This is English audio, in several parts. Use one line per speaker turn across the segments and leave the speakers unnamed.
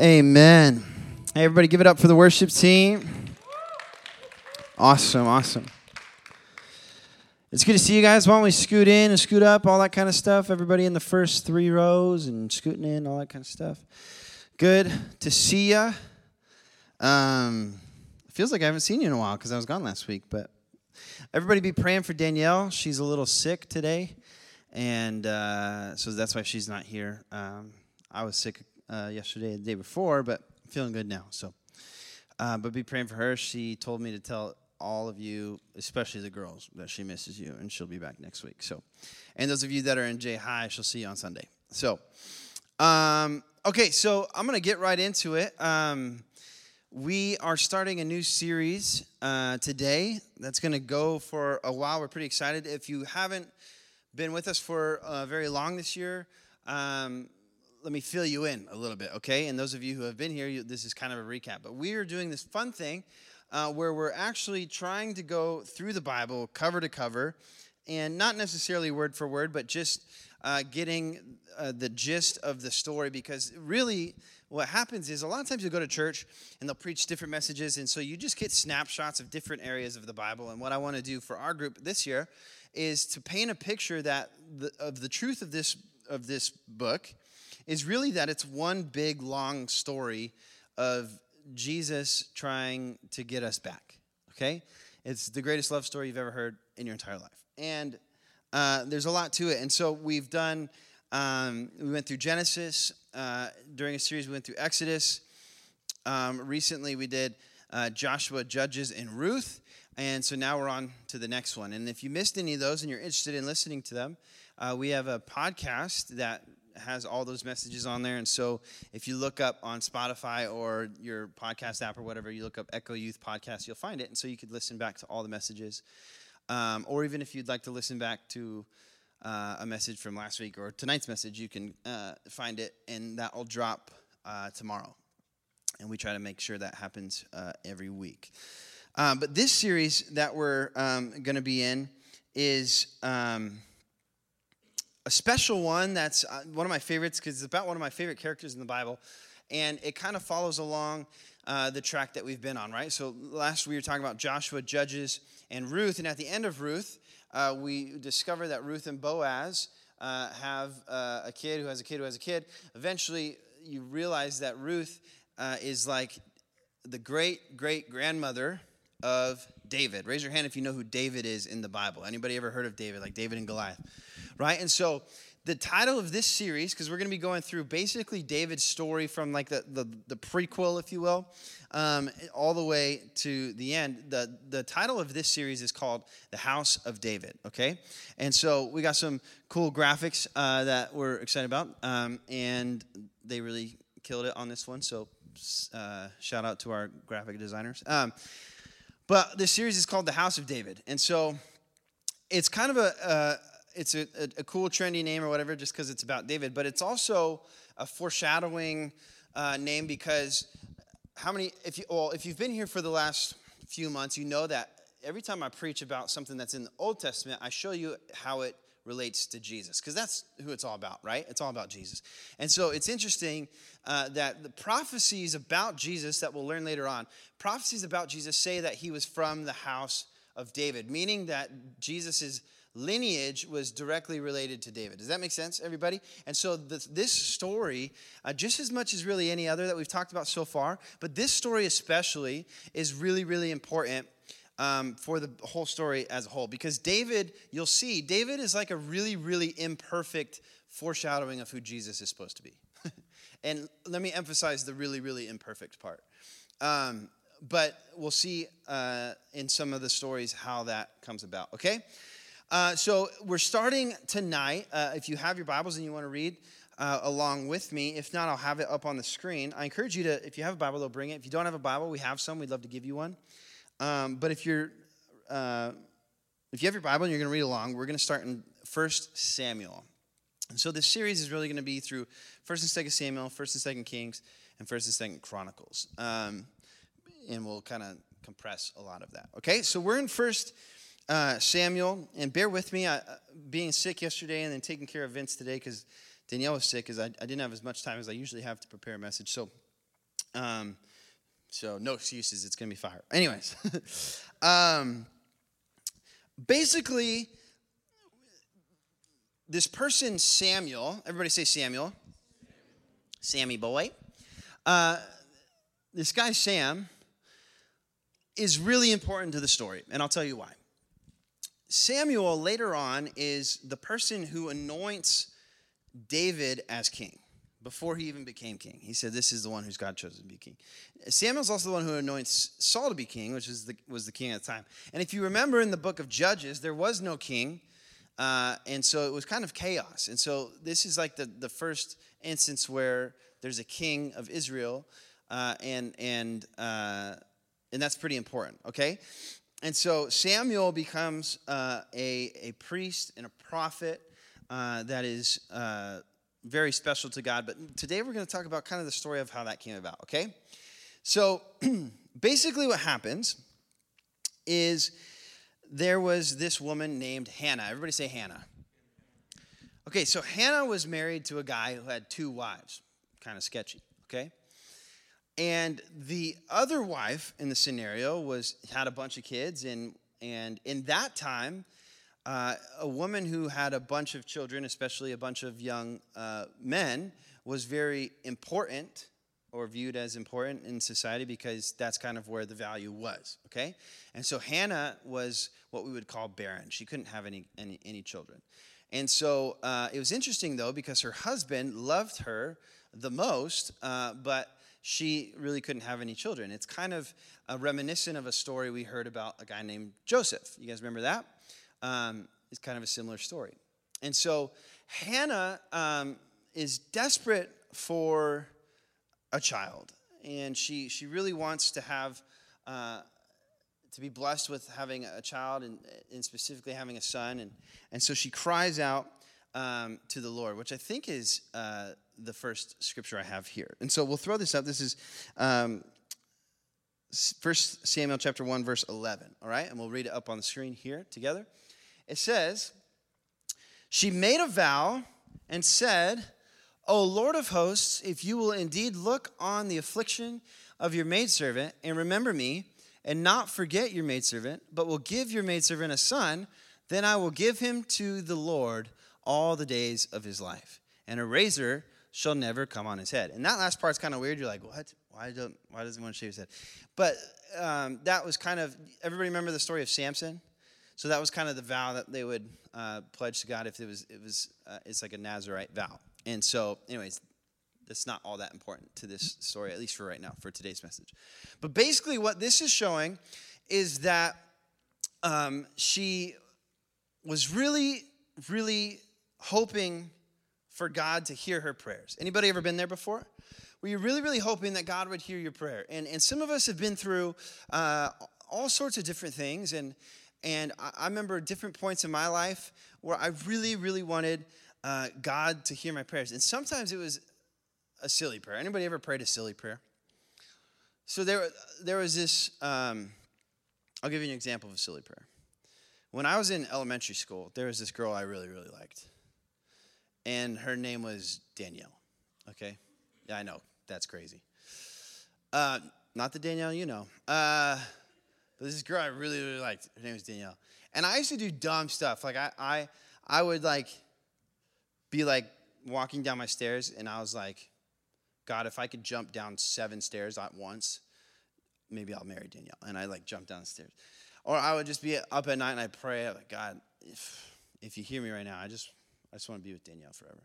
Amen. Hey, everybody, give it up for the worship team. Awesome, awesome. It's good to see you guys. Why don't we scoot in and scoot up, all that kind of stuff? Everybody in the first three rows and scooting in, all that kind of stuff. Good to see you. Um, feels like I haven't seen you in a while because I was gone last week, but everybody be praying for Danielle. She's a little sick today, and uh, so that's why she's not here. Um, I was sick uh, yesterday, the day before, but I'm feeling good now. So, uh, but be praying for her. She told me to tell all of you, especially the girls, that she misses you, and she'll be back next week. So, and those of you that are in J High, she'll see you on Sunday. So, um, okay, so I'm gonna get right into it. Um, we are starting a new series uh, today that's going to go for a while. We're pretty excited. If you haven't been with us for uh, very long this year, um, let me fill you in a little bit, okay? And those of you who have been here, you, this is kind of a recap. But we are doing this fun thing uh, where we're actually trying to go through the Bible cover to cover, and not necessarily word for word, but just uh, getting uh, the gist of the story. Because really, what happens is a lot of times you go to church and they'll preach different messages, and so you just get snapshots of different areas of the Bible. And what I want to do for our group this year is to paint a picture that the, of the truth of this of this book is really that it's one big long story of Jesus trying to get us back. Okay? It's the greatest love story you've ever heard in your entire life. And uh, there's a lot to it. And so we've done, um, we went through Genesis. Uh, during a series, we went through Exodus. Um, recently, we did uh, Joshua, Judges, and Ruth. And so now we're on to the next one. And if you missed any of those and you're interested in listening to them, uh, we have a podcast that has all those messages on there. And so if you look up on Spotify or your podcast app or whatever, you look up Echo Youth Podcast, you'll find it. And so you could listen back to all the messages. Um, or even if you'd like to listen back to uh, a message from last week or tonight's message, you can uh, find it, and that will drop uh, tomorrow. And we try to make sure that happens uh, every week. Um, but this series that we're um, going to be in is um, a special one that's uh, one of my favorites because it's about one of my favorite characters in the Bible. And it kind of follows along uh, the track that we've been on, right? So last we were talking about Joshua, Judges, and Ruth. And at the end of Ruth, uh, we discover that Ruth and Boaz uh, have uh, a kid who has a kid who has a kid. Eventually, you realize that Ruth uh, is like the great great grandmother of David. Raise your hand if you know who David is in the Bible. Anybody ever heard of David, like David and Goliath? Right? And so the title of this series, because we're going to be going through basically David's story from like the, the, the prequel, if you will, um, all the way to the end. The, the title of this series is called The House of David, okay? And so we got some cool graphics uh, that we're excited about, um, and they really killed it on this one. So uh, shout out to our graphic designers. Um, but this series is called The House of David. And so it's kind of a, a it's a, a, a, cool, trendy name or whatever, just because it's about David. But it's also a foreshadowing uh, name because how many? If you well, if you've been here for the last few months, you know that every time I preach about something that's in the Old Testament, I show you how it relates to Jesus because that's who it's all about, right? It's all about Jesus. And so it's interesting uh, that the prophecies about Jesus that we'll learn later on, prophecies about Jesus say that he was from the house of David, meaning that Jesus is lineage was directly related to David. Does that make sense, everybody? And so this, story, uh, just as much as really any other that we've talked about so far, but this story especially is really, really important um, for the whole story as a whole. Because David, you'll see, David is like a really, really imperfect foreshadowing of who Jesus is supposed to be. and let me emphasize the really, really imperfect part. Um, but we'll see uh, in some of the stories how that comes about, okay? Uh, so we're starting tonight. Uh, if you have your Bibles and you want to read uh, along with me, if not, I'll have it up on the screen. I encourage you to, if you have a Bible, they'll bring it. If you don't have a Bible, we have some. We'd love to give you one. Um, but if you're, uh, if you have your Bible and you're going to read along, we're going to start in 1 Samuel. And so this series is really going to be through 1st and 2nd Samuel, 1st and 2nd Kings, and 1st and 2nd Chronicles. Um, and we'll kind of compress a lot of that. Okay, so we're in 1st uh, Samuel, and bear with me, I, uh, being sick yesterday and then taking care of Vince today because Danielle was sick, because I, I, didn't have as much time as I usually have to prepare a message. So Um, so no excuses. It's gonna be fire. Anyways, um, basically, this person Samuel. Everybody say Samuel. Sammy boy. Uh, this guy Sam is really important to the story, and I'll tell you why. Samuel later on is the person who anoints David as king before he even became king. He said, This is the one who's God chosen to be king. Samuel's also the one who anoints Saul to be king, which is the, was the king at the time. And if you remember in the book of Judges, there was no king. Uh, and so it was kind of chaos. And so this is like the, the first instance where there's a king of Israel, uh, and, and, uh, and that's pretty important, okay? And so Samuel becomes uh, a, a priest and a prophet uh, that is uh, very special to God. But today we're going to talk about kind of the story of how that came about, okay? So basically, what happens is there was this woman named Hannah. Everybody say Hannah. Okay, so Hannah was married to a guy who had two wives. Kind of sketchy, okay? And the other wife in the scenario was had a bunch of kids, and and in that time, uh, a woman who had a bunch of children, especially a bunch of young uh, men, was very important or viewed as important in society because that's kind of where the value was. Okay, and so Hannah was what we would call barren. She couldn't have any any, any children, and so uh, it was interesting though because her husband loved her the most, uh, but she really couldn't have any children. It's kind of a reminiscent of a story we heard about a guy named Joseph. You guys remember that? um, is kind of a similar story. And so Hannah um, is desperate for a child, and she she really wants to have. Uh, to be blessed with having a child and, and, specifically having a son. And, and so she cries out um, to the Lord, which I think is uh, the first scripture I have here. And so we'll throw this up. This is um, 1 Samuel chapter 1, verse 11. All right? And we'll read it up on the screen here together. It says, She made a vow and said, O Lord of hosts, if you will indeed look on the affliction of your maidservant and remember me, and not forget your maidservant, but will give your maidservant a son, then I will give him to the Lord all the days of his life, and a razor shall never come on his head. And that last part's kind of weird. You're like, what? Why, don't, why does he want to shave his head? But um, that was kind of, everybody remember the story of Samson? So that was kind of the vow that they would uh, pledge to God if it was it was uh, it's like a Nazarite vow. And so, anyways, that's not all that important to this story, at least for right now, for today's message. But basically, what this is showing is that um, she was really, really hoping for God to hear her prayers. Anybody ever been there before? Were you really, really hoping that God would hear your prayer? And and some of us have been through uh, all sorts of different things, and and I, remember different points in my life where I really, really wanted uh, God to hear my prayers. And sometimes it was a silly prayer. Anybody ever prayed a silly prayer? So there, there was this, um, I'll give you an example of a silly prayer. When I was in elementary school, there was this girl I really, really liked. And her name was Danielle. Okay? Yeah, I know. That's crazy. Uh, not the Danielle you know. Uh, but this girl I really, really liked. Her name was Danielle. And I used to do dumb stuff. Like I, I, I would like be like walking down my stairs, and I was like, God, if I could jump down seven stairs at once, maybe I'll marry Danielle. And I like jump down the stairs. Or I would just be up at night and I pray, like, God, if, if you hear me right now, I just, I just want to be with Danielle forever.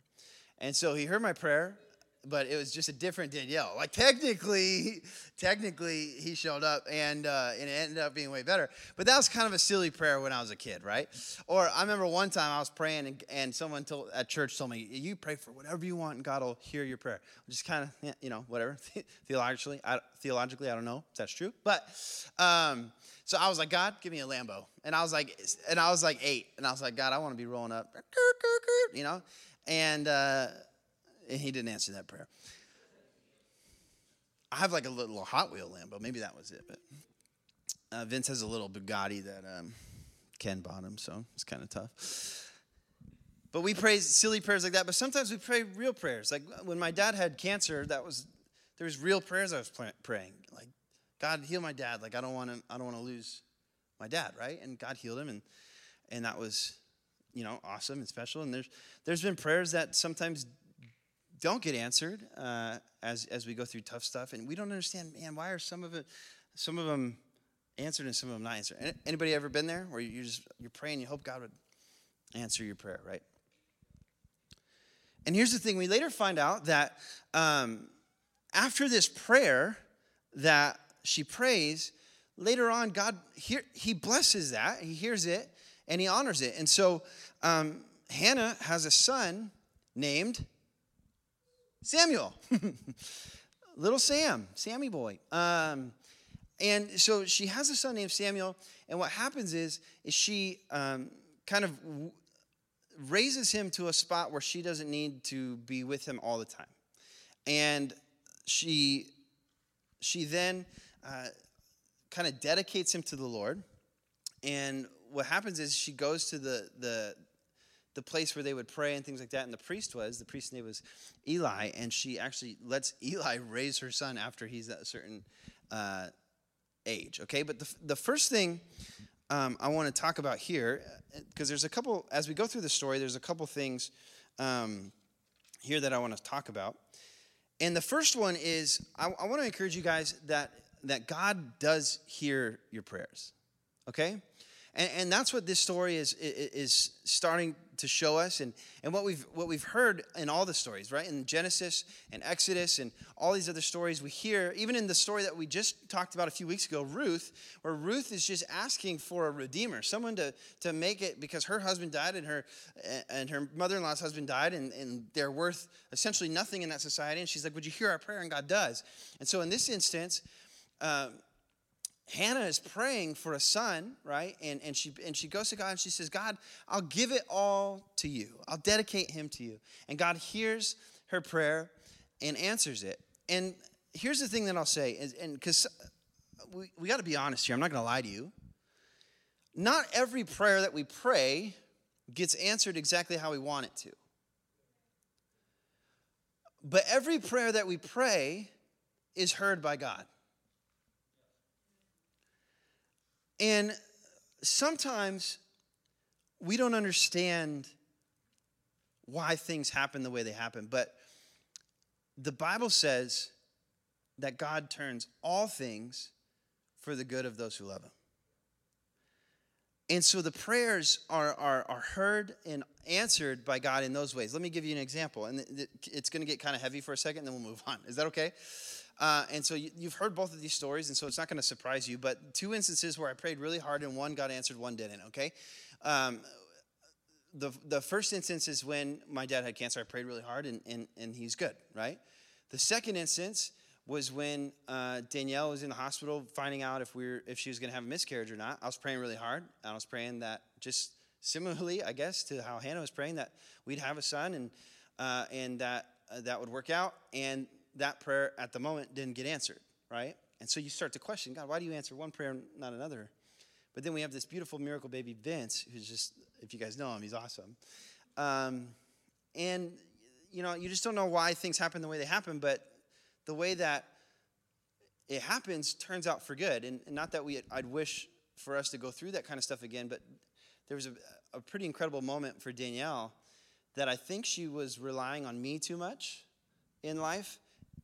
And so he heard my prayer, but it was just a different Danielle. Like technically, technically he showed up and uh, and it ended up being way better. But that was kind of a silly prayer when I was a kid, right? Or I remember one time I was praying and, and someone told, at church told me, "You pray for whatever you want and God will hear your prayer." Just kind of you know whatever theologically, I, theologically I don't know if that's true, but. Um, so I was like, God, give me a Lambo, and I was like, and I was like eight, and I was like, God, I want to be rolling up, you know, and. Uh, and he didn't answer that prayer. I have like a little Hot Wheel Lambo. Maybe that was it. But uh, Vince has a little Bugatti that um, Ken bought him, so it's kind of tough. But we pray silly prayers like that. But sometimes we pray real prayers. Like when my dad had cancer, that was there was real prayers I was praying, like God heal my dad. Like I don't want to I don't want to lose my dad, right? And God healed him, and and that was you know awesome and special. And there's there's been prayers that sometimes don't get answered uh, as as we go through tough stuff, and we don't understand. Man, why are some of it some of them answered and some of them not answered? Anybody ever been there where you just you're praying, you hope God would answer your prayer, right? And here's the thing: we later find out that um, after this prayer that she prays, later on, God hear, he blesses that, he hears it, and he honors it. And so um, Hannah has a son named Samuel, little Sam, Sammy boy. Um, and so she has a son named Samuel, and what happens is, is she um, kind of w- raises him to a spot where she doesn't need to be with him all the time, and she she then uh, kind of dedicates him to the Lord, and what happens is she goes to the the the place where they would pray and things like that. And the priest was, the priest's name was Eli, and she actually lets Eli raise her son after he's at a certain uh, age. Okay, but the, the first thing um, I want to talk about here, because there's a couple, as we go through the story, there's a couple things um, here that I want to talk about. And the first one is I, I want to encourage you guys that, that God does hear your prayers. Okay? And, and that's what this story is, is starting to show us and, and what, we've, what we've heard in all the stories, right? In Genesis and Exodus and all these other stories we hear, even in the story that we just talked about a few weeks ago, Ruth, where Ruth is just asking for a redeemer, someone to, to make it because her husband died and her, and her mother-in-law's husband died and, and they're worth essentially nothing in that society. And she's like, would you hear our prayer? And God does. And so in this instance, uh, Hannah is praying for a son, right? And, and, she, and she goes to God and she says, God, I'll give it all to you. I'll dedicate him to you. And God hears her prayer and answers it. And here's the thing that I'll say, and because we, we got to be honest here, I'm not going to lie to you. Not every prayer that we pray gets answered exactly how we want it to. But every prayer that we pray is heard by God. And sometimes we don't understand why things happen the way they happen, but the Bible says that God turns all things for the good of those who love Him. And so the prayers are, are, are heard and answered by God in those ways. Let me give you an example. And it's going to get kind of heavy for a second, and then we'll move on. Is that okay? Uh, and so you, have heard both of these stories, and so it's not going to surprise you. But two instances where I prayed really hard, and one got answered, one didn't. Okay. Um, the the first instance is when my dad had cancer. I prayed really hard, and and, and he's good, right? The second instance was when uh, Danielle was in the hospital, finding out if we were, if she was going to have a miscarriage or not. I was praying really hard, I was praying that just similarly, I guess, to how Hannah was praying that we'd have a son, and uh, and that uh, that would work out. And that prayer at the moment didn't get answered, right? And so you start to question God, why do you answer one prayer and not another? But then we have this beautiful miracle baby, Vince, who's just, if you guys know him, he's awesome. Um, and, you know, you just don't know why things happen the way they happen, but the way that it happens turns out for good. And, not that we, I'd wish for us to go through that kind of stuff again, but there was a, a pretty incredible moment for Danielle that I think she was relying on me too much in life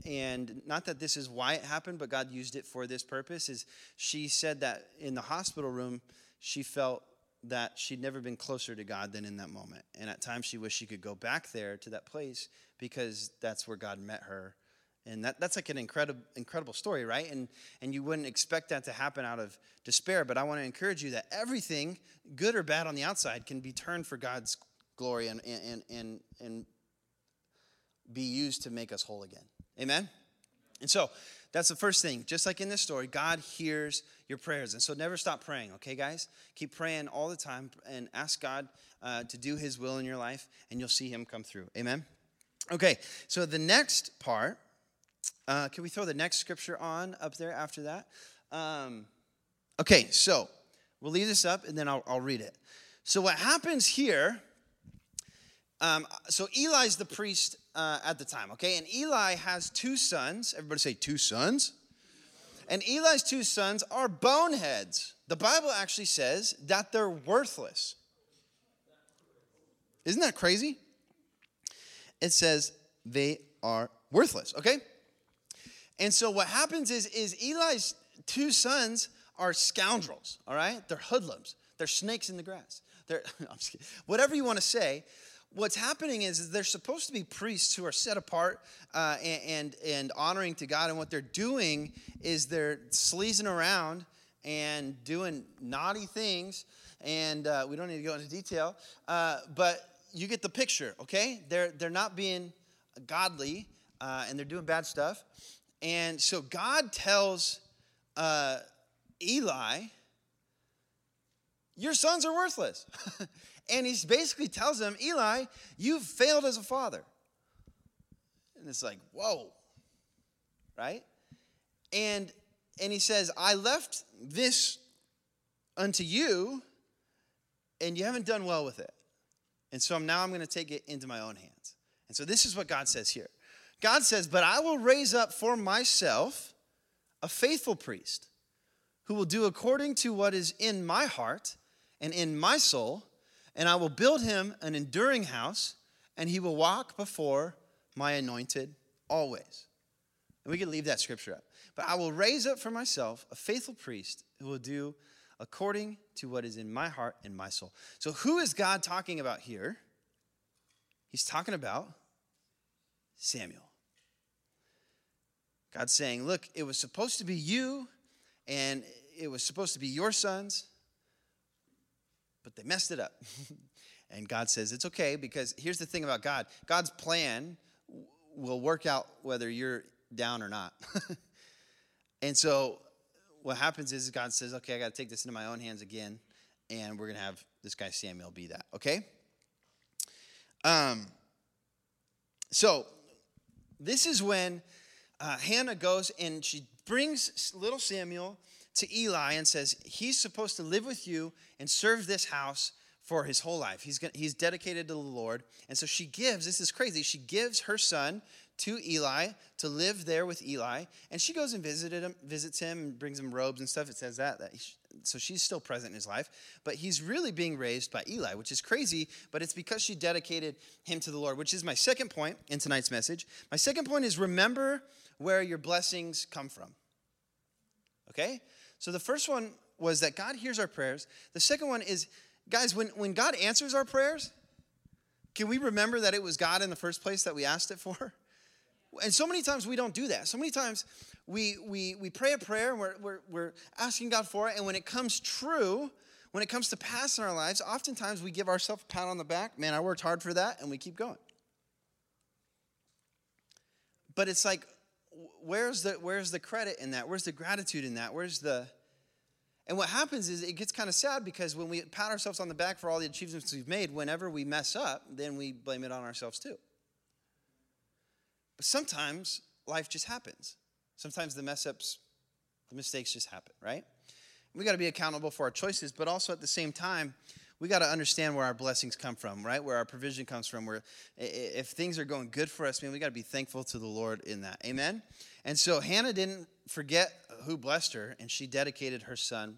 and not that this is why it happened, but God used it for this purpose, is she said that in the hospital room, she felt that she'd never been closer to God than in that moment. And at times she wished she could go back there to that place because that's where God met her. And that, that's like an incredible, incredible story, right? And, and you wouldn't expect that to happen out of despair. But I want to encourage you that everything, good or bad on the outside, can be turned for God's glory and, and, and, and be used to make us whole again. Amen? And so that's the first thing. Just like in this story, God hears your prayers. And so never stop praying, okay, guys? Keep praying all the time and ask God uh, to do his will in your life, and you'll see him come through. Amen? Okay, so the next part, uh, can we throw the next scripture on up there after that? Um, okay, so we'll leave this up and then I'll, I'll read it. So what happens here, um, so Eli's the priest uh, at the time, okay? And Eli has two sons. Everybody say two sons. And Eli's two sons are boneheads. The Bible actually says that they're worthless. Isn't that crazy? It says they are worthless, okay? And so what happens is, is Eli's two sons are scoundrels, all right? They're hoodlums. They're snakes in the grass. They're, whatever you want to say, what's happening is, is they're supposed to be priests who are set apart uh, and, and, and honoring to God. And what they're doing is they're sleazing around and doing naughty things. And uh, we don't need to go into detail, uh, but you get the picture, okay? They're, they're not being godly uh, and they're doing bad stuff. And so God tells uh, Eli, Your sons are worthless. and he basically tells him, Eli, you've failed as a father. And it's like, whoa, right? And and he says, I left this unto you, and you haven't done well with it. And so now I'm going to take it into my own hands. And so this is what God says here. God says, But I will raise up for myself a faithful priest who will do according to what is in my heart and in my soul, and I will build him an enduring house, and he will walk before my anointed always. And we can leave that scripture up. But I will raise up for myself a faithful priest who will do according to what is in my heart and my soul. So, who is God talking about here? He's talking about Samuel. God's saying, Look, it was supposed to be you, and it was supposed to be your sons, but they messed it up. and God says, It's okay, because here's the thing about God God's plan will work out whether you're down or not. and so what happens is God says, okay, I got to take this into my own hands again, and we're going to have this guy Samuel be that, okay? Um, so this is when uh, Hannah goes and she brings little Samuel to Eli and says, he's supposed to live with you and serve this house for his whole life. He's, he's dedicated to the Lord. And so she gives, this is crazy, she gives her son to Eli to live there with Eli. And she goes and visited him, visits him and brings him robes and stuff. It says that. that he, so she's still present in his life. But he's really being raised by Eli, which is crazy, but it's because she dedicated him to the Lord, which is my second point in tonight's message. My second point is remember where your blessings come from. Okay? So the first one was that God hears our prayers. The second one is, guys, when, when God answers our prayers, can we remember that it was God in the first place that we asked it for? And so many times we don't do that. So many times we, we, we pray a prayer and we're, we're, we're asking God for it. And when it comes true, when it comes to pass in our lives, oftentimes we give ourselves a pat on the back. Man, I worked hard for that. And we keep going. But it's like, where's the, where's the credit in that? Where's the gratitude in that? Where's the. And what happens is it gets kind of sad because when we pat ourselves on the back for all the achievements we've made, whenever we mess up, then we blame it on ourselves too. But sometimes life just happens. Sometimes the mess ups, the mistakes just happen, right? We got to be accountable for our choices, but also at the same time, we got to understand where our blessings come from, right? Where our provision comes from. Where if things are going good for us, man, we got to be thankful to the Lord in that. Amen. And so Hannah didn't forget who blessed her, and she dedicated her son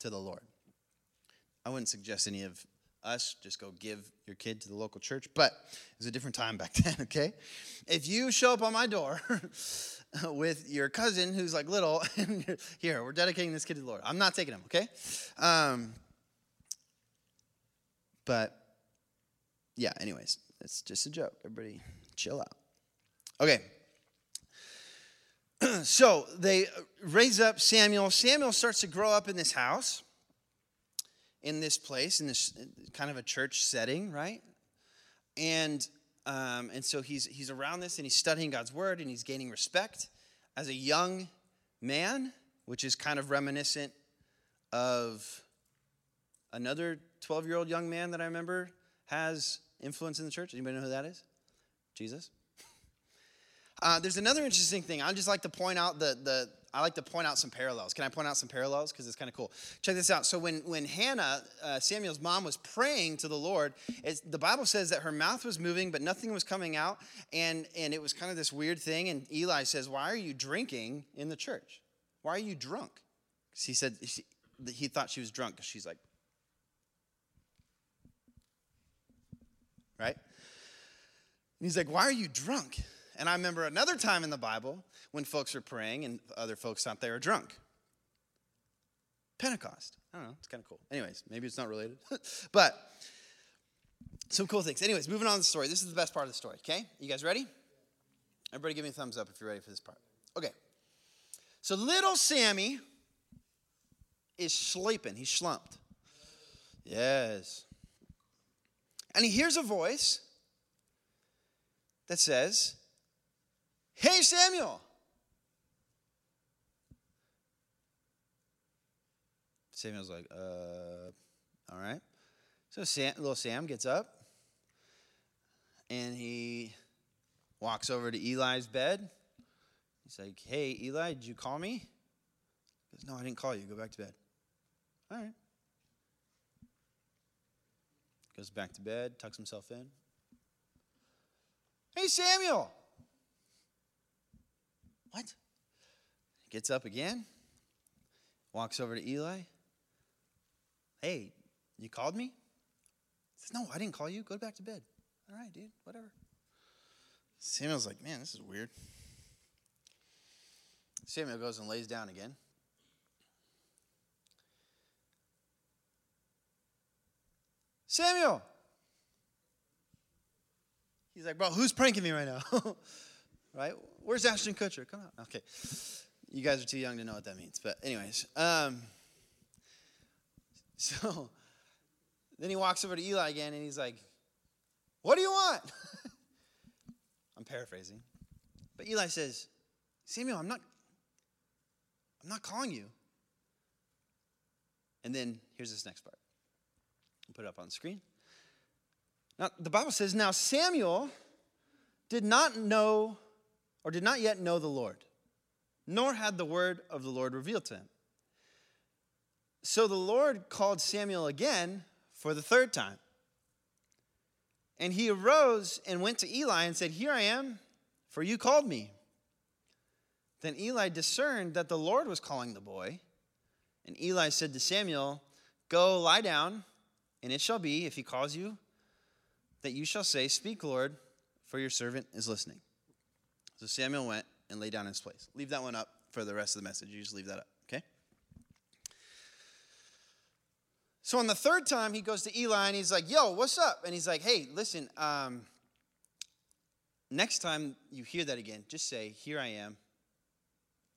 to the Lord. I wouldn't suggest any of us, just go give your kid to the local church. But it was a different time back then, okay? If you show up on my door with your cousin who's like little, and here, we're dedicating this kid to the Lord. I'm not taking him, okay? Um, but yeah, anyways, it's just a joke. Everybody chill out. Okay. so they raise up Samuel. Samuel starts to grow up in this house in this place, in this kind of a church setting, right? And um, and so he's he's around this and he's studying God's word and he's gaining respect as a young man, which is kind of reminiscent of another 12 year old young man that I remember has influence in the church. Anybody know who that is? Jesus. Uh, there's another interesting thing. I just like to point out the the I like to point out some parallels. Can I point out some parallels? Because it's kind of cool. Check this out. So when when Hannah, uh, Samuel's mom, was praying to the Lord, the Bible says that her mouth was moving, but nothing was coming out, and and it was kind of this weird thing. And Eli says, "Why are you drinking in the church? Why are you drunk?" He said she, he thought she was drunk because she's like, right? And he's like, Why are you drunk? And I remember another time in the Bible when folks were praying and other folks thought they were drunk. Pentecost. I don't know. It's kind of cool. Anyways, maybe it's not related. but some cool things. Anyways, moving on to the story. This is the best part of the story, okay? You guys ready? Everybody give me a thumbs up if you're ready for this part. Okay. So little Sammy is sleeping. He's slumped. Yes. And he hears a voice that says, Hey, Samuel. Samuel's like, uh, all right. So Sam, little Sam gets up and he walks over to Eli's bed. He's like, hey, Eli, did you call me? He goes, no, I didn't call you. Go back to bed. All right. Goes back to bed, tucks himself in. Hey, Samuel. What? Gets up again, walks over to Eli. Hey, you called me? He says, No, I didn't call you. Go back to bed. All right, dude, whatever. Samuel's like, Man, this is weird. Samuel goes and lays down again. Samuel! He's like, Bro, who's pranking me right now? right? Where's Ashton Kutcher? Come on. Okay. You guys are too young to know what that means. But, anyways, um, so then he walks over to Eli again and he's like, What do you want? I'm paraphrasing. But Eli says, Samuel, I'm not I'm not calling you. And then here's this next part. I'll put it up on the screen. Now, the Bible says, Now Samuel did not know or did not yet know the Lord, nor had the word of the Lord revealed to him. So the Lord called Samuel again for the third time. And he arose and went to Eli and said, Here I am, for you called me. Then Eli discerned that the Lord was calling the boy. And Eli said to Samuel, Go lie down, and it shall be, if he calls you, that you shall say, Speak, Lord, for your servant is listening. So Samuel went and lay down in his place. Leave that one up for the rest of the message. You just leave that up, okay? So on the third time, he goes to Eli and he's like, Yo, what's up? And he's like, Hey, listen, um, next time you hear that again, just say, Here I am.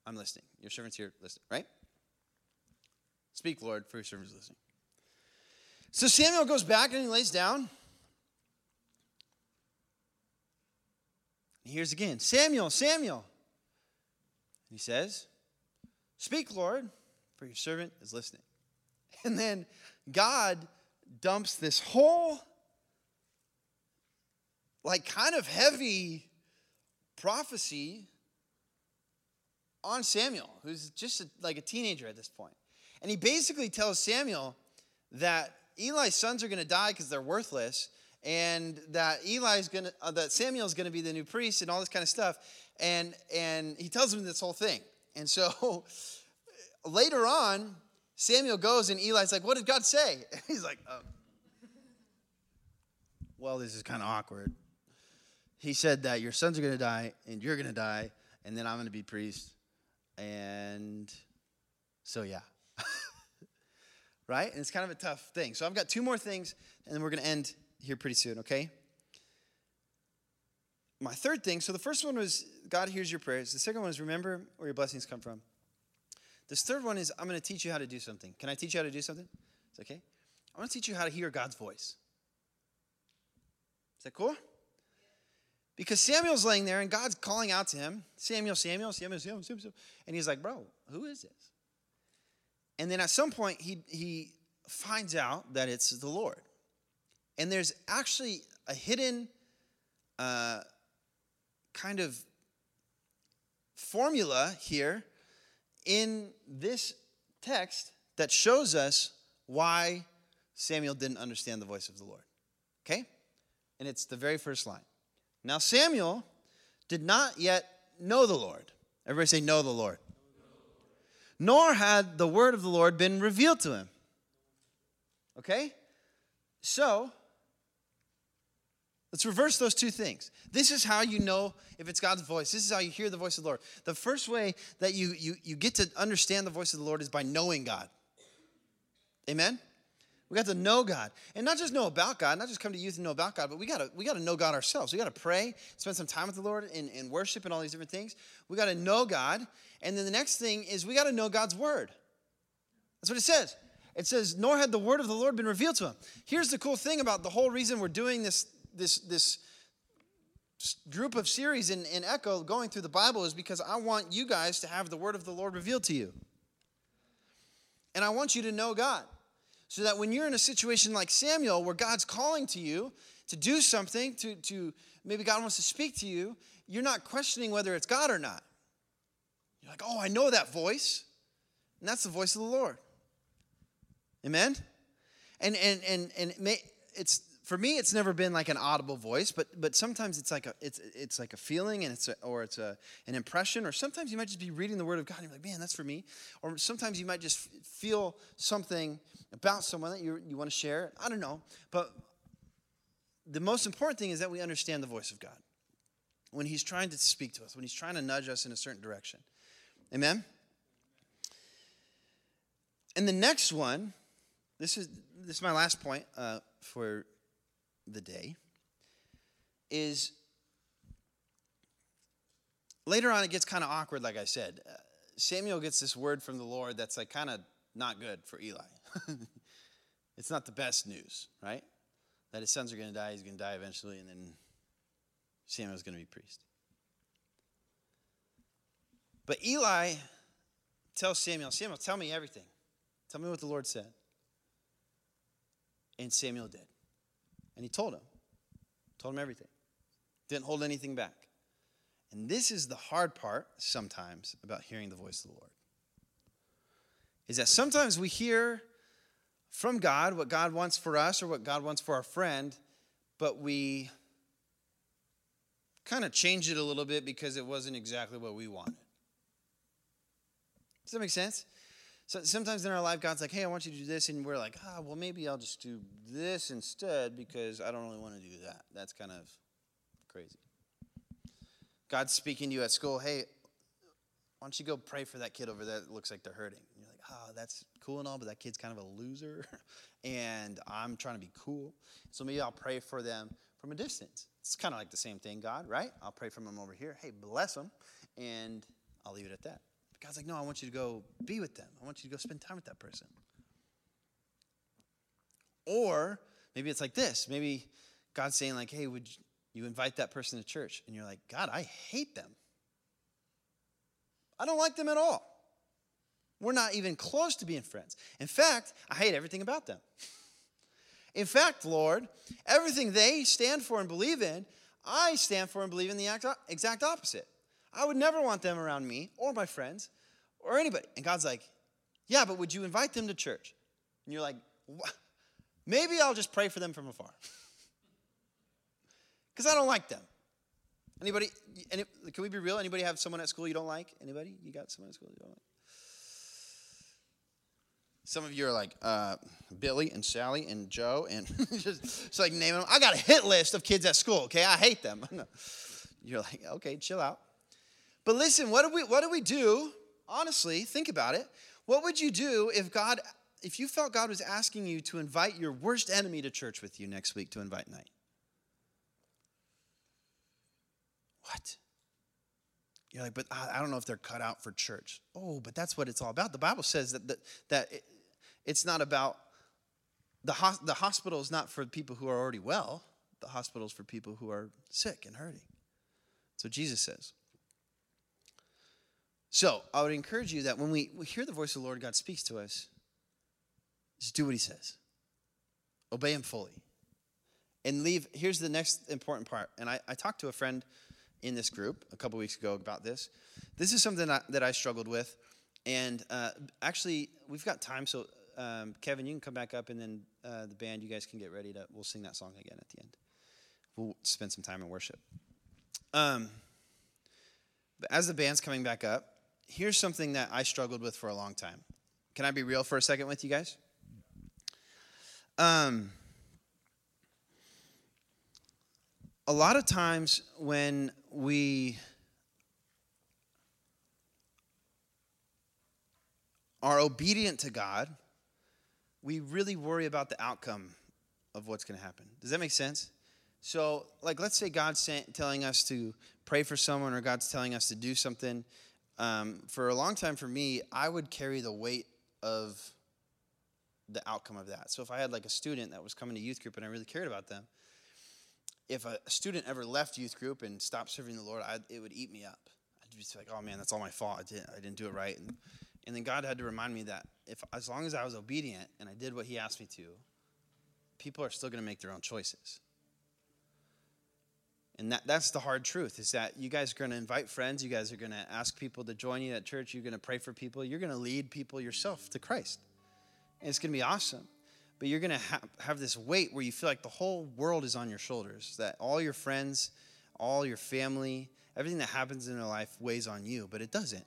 I'm listening. Your servant's here listening, right? Speak, Lord, for your servant's listening. So Samuel goes back and he lays down. Here's again Samuel, Samuel. And he says, Speak, Lord, for your servant is listening. And then God dumps this whole, like, kind of heavy prophecy on Samuel, who's just a, like a teenager at this point. And he basically tells Samuel that Eli's sons are going to die because they're worthless, and that Eli's gonna, uh, that Samuel's gonna be the new priest and all this kind of stuff. And and he tells him this whole thing. And so later on, Samuel goes and Eli's like, "What did God say?" And he's like, oh. "Well, this is kind of awkward." He said that your sons are gonna die and you're gonna die, and then I'm gonna be priest. And so yeah. right? And it's kind of a tough thing. So I've got two more things, and then we're to end here pretty soon, okay? My third thing so the first one was God hears your prayers. The second one is remember where your blessings come from. This third one is I'm going to teach you how to do something. Can I teach you how to do something? Is okay? I want to teach you how to hear God's voice. Is that cool? Because Samuel's laying there and God's calling out to him Samuel, Samuel, Samuel, Samuel, Samuel. And he's like, Bro, who is this? And then at some point, he, he finds out that it's the Lord. And there's actually a hidden uh, kind of formula here in this text that shows us why Samuel didn't understand the voice of the Lord. Okay? And it's the very first line. Now, Samuel did not yet know the Lord. Everybody say, Know the Lord. Nor had the word of the Lord been revealed to him. Okay? So, let's reverse those two things. This is how you know if it's God's voice. This is how you hear the voice of the Lord. The first way that you, you, you get to understand the voice of the Lord is by knowing God. Amen? We got to know God. And not just know about God, not just come to youth and know about God, but we gotta we gotta know God ourselves. We gotta pray, spend some time with the Lord in, in worship and all these different things. We gotta know God. And then the next thing is we gotta know God's word. That's what it says. It says, nor had the word of the Lord been revealed to him. Here's the cool thing about the whole reason we're doing this, this, this group of series in, in Echo going through the Bible is because I want you guys to have the word of the Lord revealed to you. And I want you to know God. So that when you're in a situation like Samuel, where God's calling to you to do something, to, to maybe God wants to speak to you, you're not questioning whether it's God or not. You're like, oh, I know that voice. And that's the voice of the Lord. Amen? And and and and may, it's for me it's never been like an audible voice but but sometimes it's like a it's it's like a feeling and it's a, or it's a an impression or sometimes you might just be reading the word of god and you're like man that's for me. Or sometimes you might just feel something about someone that you, you want to share. I don't know but the most important thing is that we understand the voice of god. When he's trying to speak to us when he's trying to nudge us in a certain direction. Amen? And the next one this is this is my last point uh, for the day is later on it gets kind of awkward like i said. Uh, samuel gets this word from the lord that's like kind of not good for eli. It's not the best news right? That his sons are going to die he's going to die eventually and then samuel's going to be priest. But eli tells samuel samuel tell me everything. Tell me what the lord said. And samuel did and he told him, told him everything. Didn't hold anything back. And this is the hard part sometimes about hearing the voice of the Lord. Is that sometimes we hear from God what God wants for us or what God wants for our friend, but we kind of change it a little bit because it wasn't exactly what we wanted. Does that make sense? So sometimes in our life, God's like, hey, I want you to do this. And we're like, ah, well, maybe I'll just do this instead because I don't really want to do that. That's kind of crazy. God's speaking to you at school, hey, why don't you go pray for that kid over there that looks like they're hurting? And you're like, ah, that's cool and all, but that kid's kind of a loser. and I'm trying to be cool. So maybe I'll pray for them from a distance. It's kind of like the same thing, God, right? I'll pray for them over here. Hey, bless them. And I'll leave it at that. God's like, no, I want you to go be with them. I want you to go spend time with that person. Or maybe it's like this. Maybe God's saying, like, hey, would you invite that person to church? And you're like, God, I hate them. I don't like them at all. We're not even close to being friends. In fact, I hate everything about them. In fact, Lord, everything they stand for and believe in, I stand for and believe in the exact opposite. I would never want them around me or my friends or anybody. And God's like, Yeah, but would you invite them to church? And you're like? Maybe I'll just pray for them from afar. Because I don't like them. Anybody, any, can we be real? Anybody have someone at school you don't like? Anybody? You got someone at school you don't like? Some of you are like uh, Billy and Sally and Joe and just, just like naming them. I got a hit list of kids at school. Okay, I hate them. You're like, okay, chill out. But listen, what do we what do we do? Honestly, think about it. What would you do if God if you felt God was asking you to invite your worst enemy to church with you next week to invite night? What? You're like, but I don't know if they're cut out for church. Oh, but that's what it's all about. The Bible says that, that, that it, it's not about, the, the hospital is not for people who are already well. The hospital is for people who are sick and hurting. What Jesus says. So I would encourage you that when we, hear the voice of the Lord, God speaks to us, just do what he says. Obey him fully. And leave, here's the next important part. And I, I talked to a friend in this group a couple weeks ago about this. This is something that I, that I struggled with. And uh, actually, we've got time. So, um, Kevin, you can come back up, and then uh, the band, you guys can get ready to, we'll sing that song again at the end. We'll spend some time in worship. Um, but as the band's coming back up, here's something that I struggled with for a long time. Can I be real for a second with you guys? Um, a lot of times when we are obedient to God, we really worry about the outcome of what's going to happen. Does that make sense? So, like, let's say God's telling us to pray for someone or God's telling us to do something. Um, for a long time, for me, I would carry the weight of the outcome of that. So, if I had like a student that was coming to youth group and I really cared about them, if a student ever left youth group and stopped serving the Lord, I'd, it would eat me up. I'd just be like, oh man, that's all my fault. I didn't, I didn't do it right. And, and then God had to remind me that if as long as I was obedient and I did what He asked me to, people are still going to make their own choices. And that, that's the hard truth is that you guys are going to invite friends. You guys are going to ask people to join you at church. You're going to pray for people. You're going to lead people yourself to Christ. And it's going to be awesome. But you're going to ha- have this weight where you feel like the whole world is on your shoulders, that all your friends, all your family, everything that happens in your life weighs on you. But it doesn't.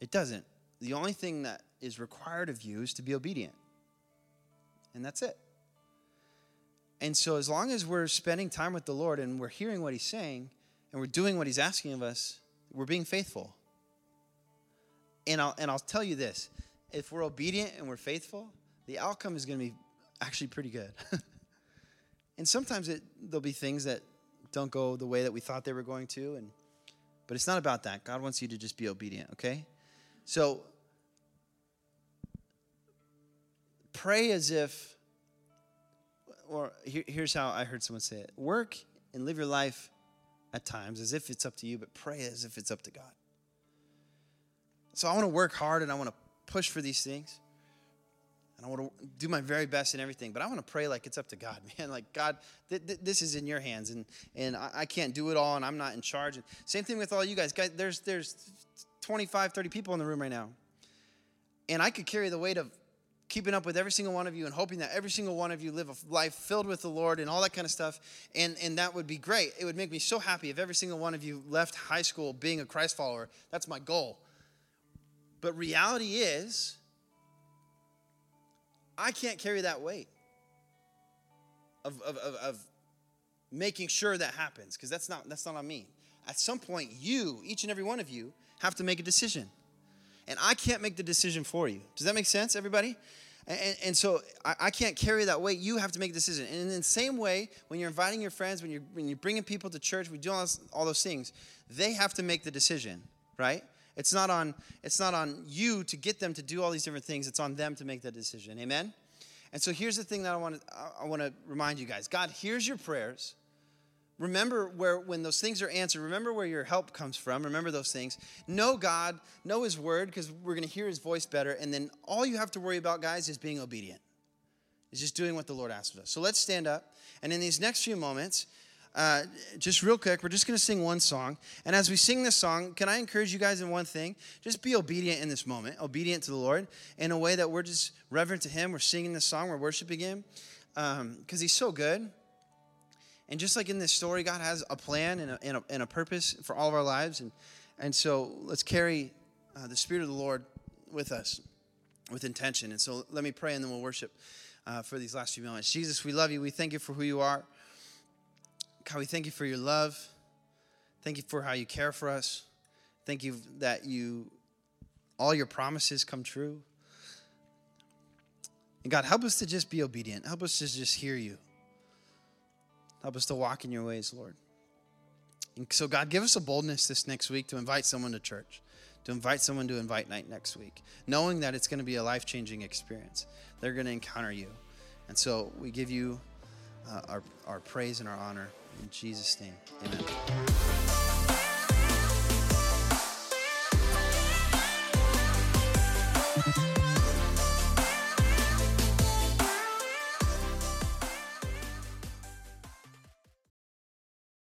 It doesn't. The only thing that is required of you is to be obedient. And that's it. And so, as long as we're spending time with the Lord and we're hearing what He's saying and we're doing what He's asking of us, we're being faithful. And I'll, and I'll tell you this if we're obedient and we're faithful, the outcome is going to be actually pretty good. and sometimes it, there'll be things that don't go the way that we thought they were going to. And, but it's not about that. God wants you to just be obedient, okay? So, pray as if or here, here's how I heard someone say it work and live your life at times as if it's up to you, but pray as if it's up to God. So I want to work hard and I want to push for these things. And I want to do my very best in everything, but I want to pray like it's up to God, man. Like, God, th- th- this is in your hands, and, and I-, I can't do it all, and I'm not in charge. And same thing with all you guys. guys. There's, there's 25, 30 people in the room right now. And I could carry the weight of keeping up with every single one of you and hoping that every single one of you live a life filled with the Lord and all that kind of stuff. And, and that would be great. It would make me so happy if every single one of you left high school being a Christ follower. That's my goal. But reality is, I can't carry that weight of, of, of, of making sure that happens because that's not, that's not on me. At some point, you, each and every one of you, have to make a decision and I can't make the decision for you. Does that make sense, everybody? And, and so I, I, can't carry that weight. You have to make a decision. And in the same way, when you're inviting your friends, when you're, when you're bringing people to church, we do all, this, all those things, they have to make the decision, right? It's not, on, it's not on you to get them to do all these different things. It's on them to make that decision. Amen? And so here's the thing that I want to, I want to remind you guys God hears your prayers. Remember where when those things are answered, remember where your help comes from. Remember those things. Know God, know His word, because we're going to hear His voice better. And then all you have to worry about, guys, is being obedient. Is just doing what the Lord asks of us. So let's stand up. And in these next few moments, uh, just real quick, we're just going to sing one song. And as we sing this song, can I encourage you guys in one thing? Just be obedient in this moment, obedient to the Lord in a way that we're just reverent to Him. We're singing this song, we're worshiping Him because um, He's so good. And just like in this story, God has a plan and a, and a, and a purpose for all of our lives. And, and so let's carry uh, the Spirit of the Lord with us with intention. And so let me pray and then we'll worship uh, for these last few moments. Jesus, we love you. We thank you for who you are. God, we thank you for your love. Thank you for how you care for us. Thank you that you all your promises come true. And God, help us to just be obedient. Help us to just hear you. Help us to walk in your ways, Lord. And so, God, give us a boldness this next week to invite someone to church, to invite someone to invite night next week, knowing that it's going to be a life changing experience. They're going to encounter you. And so, we give you uh, our, our praise and our honor. In Jesus' name, amen.